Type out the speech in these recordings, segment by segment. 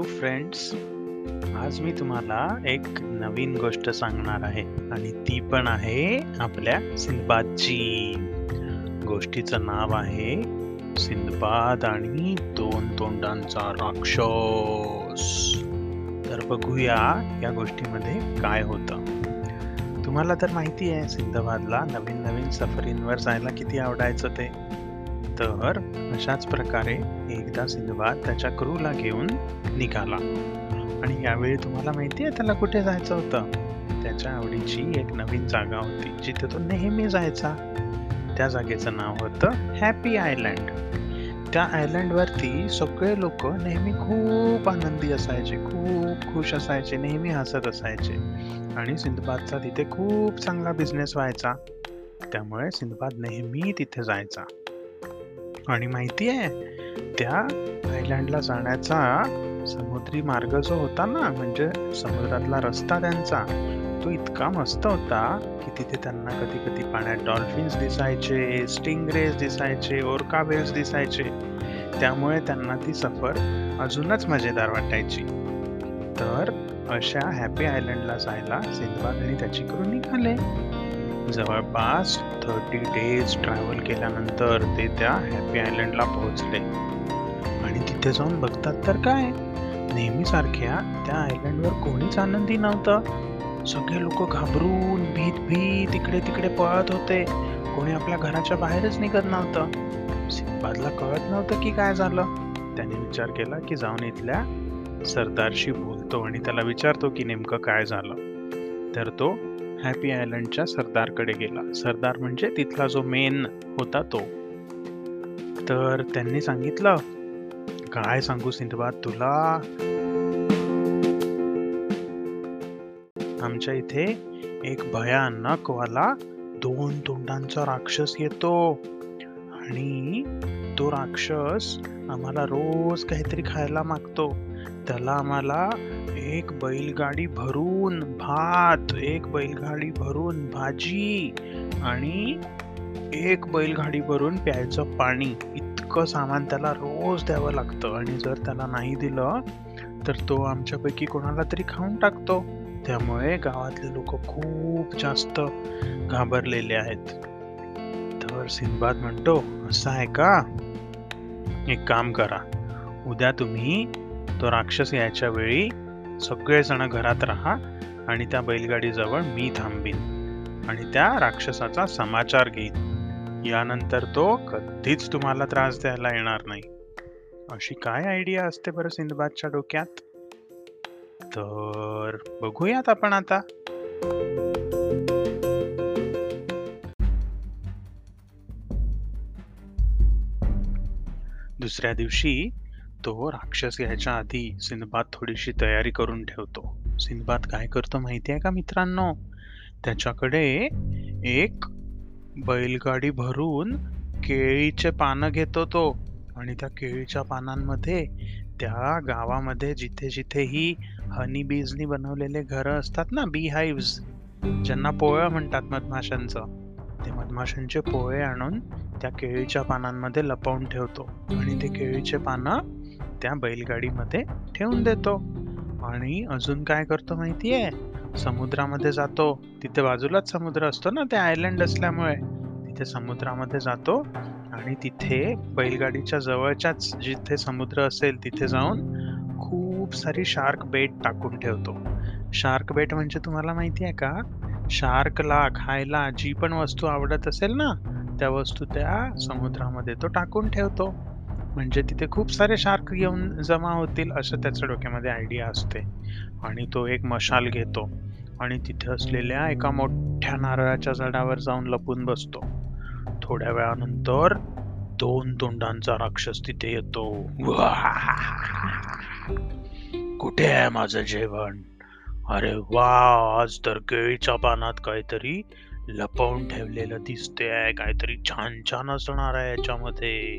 Hello friends आज मी तुम्हाला एक नवीन गोष्ट सांगणार आहे आणि ती पण आहे आपल्या सिंदबादची गोष्टीचं नाव आहे सिंदबाद आणि दोन तोंडांचा राक्षस. तर बघूया या गोष्टीमध्ये काय होतं. तुम्हाला तर माहिती आहे सिंदबादला नवीन नवीन सफरींवर जायला किती आवडायचं ते. तर अशाच प्रकारे एकदा सिंधबाद त्याच्या क्रूला घेऊन निघाला. आणि यावेळी तुम्हाला माहिती आहे त्याला कुठे जायचं होतं? त्याच्या आवडीची एक नवीन जागा होती जिथे तो नेहमी जायचा. त्या जागेचं नाव होतं हॅपी आयलँड त्या आयलँडवरती सगळे लोक नेहमी खूप आनंदी असायचे खूप खुश असायचे नेहमी हसत असायचे. आणि सिंधबादचा तिथे खूप चांगला बिझनेस व्हायचा. त्यामुळे सिंधबाद नेहमी तिथे जायचा. आणि माहिती आहे त्या आयलँडला जाण्याचा समुद्री मार्ग जो होता ना म्हणजे समुद्रातला रस्ता त्यांचा तो इतका मस्त होता की तिथे त्यांना कधी कधी पाण्यात डॉल्फिन्स दिसायचे स्टिंगरेज दिसायचे ओरका बेल्स दिसायचे. त्यामुळे त्यांना ती सफर अजूनच मजेदार वाटायची. तर अशा हॅपी आयलंडला जायला सिंधबाद आणि त्याची करून निघाले. जवळपास थर्टी डेज ट्रॅव्हल केल्यानंतर ते त्या हॅपी आयलंडला पोहोचले. आणि तिथे जाऊन बघतात तर काय? नेहमीसारख्या त्या आयलंडवर कोणीच आनंदी नव्हतं. सगळे लोक घाबरून भीत भीत इकडे तिकडे पळत होते. कोणी आपल्या घराच्या बाहेरच निघत नव्हतं. सिंबादला कळत नव्हतं की काय झालं. त्याने विचार केला की जाऊन इथल्या सरदारशी बोलतो आणि त्याला विचारतो की नेमकं काय झालं. तर तो हॅपी आयलंडच्या सरदारकडे गेला. सरदार म्हणजे तिथला जो मेन होता तो. तर त्यांनी सांगितलं काय सांगू सिंधबाद तुला? आमच्या इथे एक भयानक वाला दोन तोंडांचा राक्षस येतो. आणि तो राक्षस आम्हाला रोज काहीतरी खायला मागतो. त्याला आम्हाला एक बैलगाडी भरून भात एक बैलगाडी भरून भाजी आणि एक बैलगाडी भरून प्यायचं पाणी. इतकं सामान त्याला रोज द्यावं लागतं आणि जर त्याला नाही दिलं तर तो आमच्यापैकी कोणाला तरी खाऊन टाकतो. त्यामुळे गावातले लोक खूप जास्त घाबरलेले आहेत. तर सिंबाद म्हणतो असं आहे का? एक काम करा. उद्या तुम्ही तो राक्षस यायच्या वेळी सगळेजण घरात राहा आणि त्या बैलगाडीजवळ मी थांबीन आणि त्या राक्षसाचा समाचार घेईन. यानंतर तो कधीच तुम्हाला त्रास द्यायला येणार नाही. अशी काय आयडिया असते बरं सिंधबादच्या डोक्यात? तर बघूयात आपण आता. दुसऱ्या दिवशी तो राक्षस यायच्या आधी सिंधबाद थोडीशी तयारी करून ठेवतो. सिंधबाद काय करतो माहिती आहे का मित्रांनो? त्याच्याकडे एक बैलगाडी भरून केळीचे पानं घेतो तो. आणि त्या केळीच्या पानांमध्ये त्या गावामध्ये जिथे जिथेही हनी बीजनी बनवलेले घरं असतात ना बी हाईव्स ज्यांना पोळ्या म्हणतात मधमाशांचं ते मधमाशांचे पोळे आणून त्या केळीच्या पानांमध्ये लपवून ठेवतो. आणि ते केळीचे पानं त्या बैलगाडीमध्ये ठेवून देतो. आणि अजून काय करतो माहितीये? समुद्रामध्ये जातो. तिथे बाजूलाच समुद्र असतो ना ते आयलंड असल्यामुळे. तिथे समुद्रामध्ये जातो आणि तिथे बैलगाडीच्या जवळच्याच जिथे समुद्र असेल तिथे जाऊन खूप सारी शार्क बेट टाकून ठेवतो. शार्क बेट म्हणजे तुम्हाला माहिती आहे का शार्कला खायला जी पण वस्तू आवडत असेल ना त्या वस्तू त्या समुद्रामध्ये तो टाकून ठेवतो. म्हणजे तिथे खूप सारे शार्क येऊन जमा होतील असं त्याच्या डोक्यामध्ये आयडिया असते. आणि तो एक मशाल घेतो आणि तिथे असलेल्या एका मोठ्या नारळाच्या झाडावर जाऊन लपून बसतो. थोड्या वेळानंतर दोन तोंडांचा राक्षस तिथे येतो. कुठे आहे माझं जेवण? अरे वा आज तर केळीच्या पानात काहीतरी लपवून ठेवलेलं दिसते आहे काहीतरी छान छान असणार आहे याच्यामध्ये.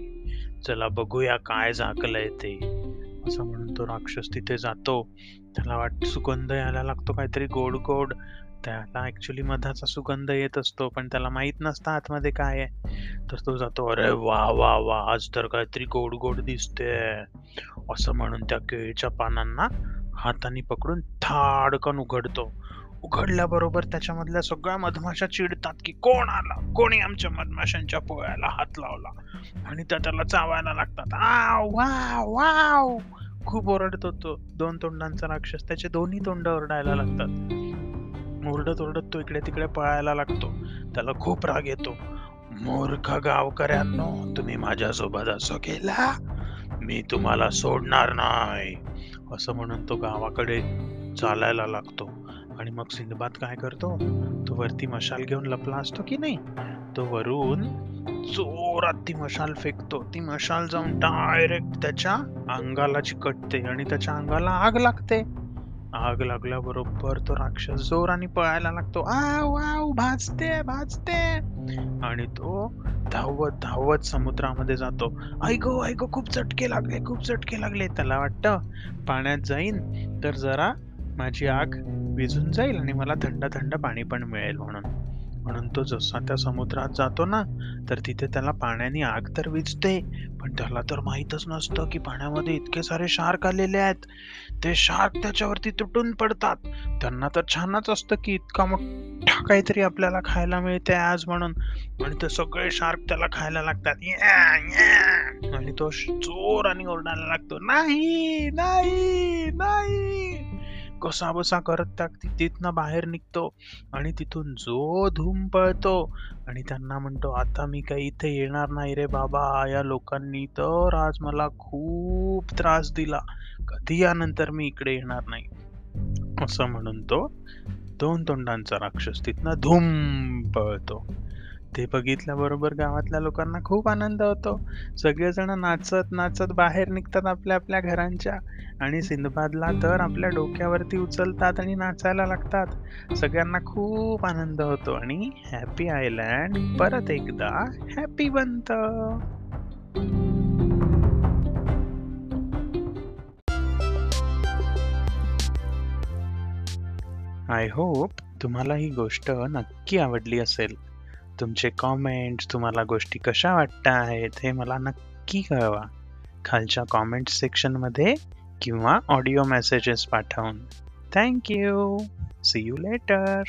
चला बघूया काय झाकलंय ते. असं म्हणून तो राक्षस तिथे जातो. त्याला वाट सुगंध यायला लागतो काहीतरी गोड गोड. त्याला ऍक्च्युली मधाचा सुगंध येत असतो पण त्याला माहीत नसतं आतमध्ये काय आहे. तर तो जातो अरे वा वा वा आज तर काहीतरी गोड गोड दिसते असं म्हणून त्या केळीच्या पानांना हाताने पकडून थाडकन उघडतो. उघडल्याबरोबर त्याच्यामधल्या सगळ्या मधमाशा चिडतात की कोण आला? कोणी आमच्या मधमाशांच्या पोळ्याला हात लावला? आणि त्या त्याला चावायला लागतात. आव वाव वाव. खूप ओरडतो तो दोन तोंडांचा राक्षस. त्याचे दोन्ही तोंड ओरडायला लागतात. ओरडत ओरडत तो इकडे तिकडे पळायला लागतो. त्याला खूप राग येतो. मूर्ख गावकऱ्यांनो तुम्ही माझ्यासोबत असं केला? मी तुम्हाला सोडणार नाही. असं म्हणून तो गावाकडे चालायला लागतो. आणि मग सिंधबाद काय करतो? तो वरती मशाल घेऊन लपला असतो की नाही? तो वरून जोरात ती मशाल फेकतो. ती मशाल जाऊन डायरेक्ट त्याच्या अंगाला चिकटते आणि त्याच्या अंगाला आग लागते. आग लागल्याबरोबर तो राक्षस जोराने पळायला लागतो. आव आव भाजते भाजते. आणि तो धावत धावत समुद्रामध्ये जातो. ऐको ऐको खूप चटके लागले खूप चटके लागले. त्याला वाटतं पाण्यात जाईन तर जरा माझी आग विझून जाईल आणि मला थंड थंड पाणी पण मिळेल म्हणून. म्हणून तो जसा त्या समुद्रात जातो ना तर तिथे त्याला पाण्याने आग तर विजते पण त्याला तर माहीतच नसतं की पाण्यामध्ये इतके सारे शार्क आलेले आहेत. ते शार्क त्याच्यावरती तुटून पडतात. त्यांना तर छानच असतं की इतका मोठा काहीतरी आपल्याला खायला मिळते आज म्हणून. आणि ते सगळे शार्क त्याला खायला लागतात. आणि तो जोर आणि ओरडायला लागतो नाही नाही नाही. कसा बसा करत त्या तिथनं बाहेर निघतो आणि तिथून जो धूम पळतो आणि त्यांना म्हणतो आता मी काही इथे येणार नाही रे बाबा. या लोकांनी तर आज मला खूप त्रास दिला. कधी यानंतर मी इकडे येणार नाही. असं म्हणून तो दोन तोंडांचा राक्षस तिथनं धूम पळतो. ते बघितल्याबरोबर गावातल्या लोकांना खूप आनंद होतो. सगळेजण नाचत नाचत बाहेर निघतात आपल्या आपल्या घरांच्या आणि सिंधबादला तर आपल्या डोक्यावरती उचलतात आणि नाचायला लागतात. सगळ्यांना खूप आनंद होतो आणि हॅपी आयलँड परत एकदा हॅपी बनत. आय होप तुम्हाला ही गोष्ट नक्की आवडली असेल. तुमचे कॉमेंट्स तुम्हाला गोष्टी कशा वाटत्या आहेत हे मला नक्की कळवा. खालच्या कॉमेंट सेक्शनमध्ये किंवा ऑडिओ मेसेजेस पाठवून. Thank you see you later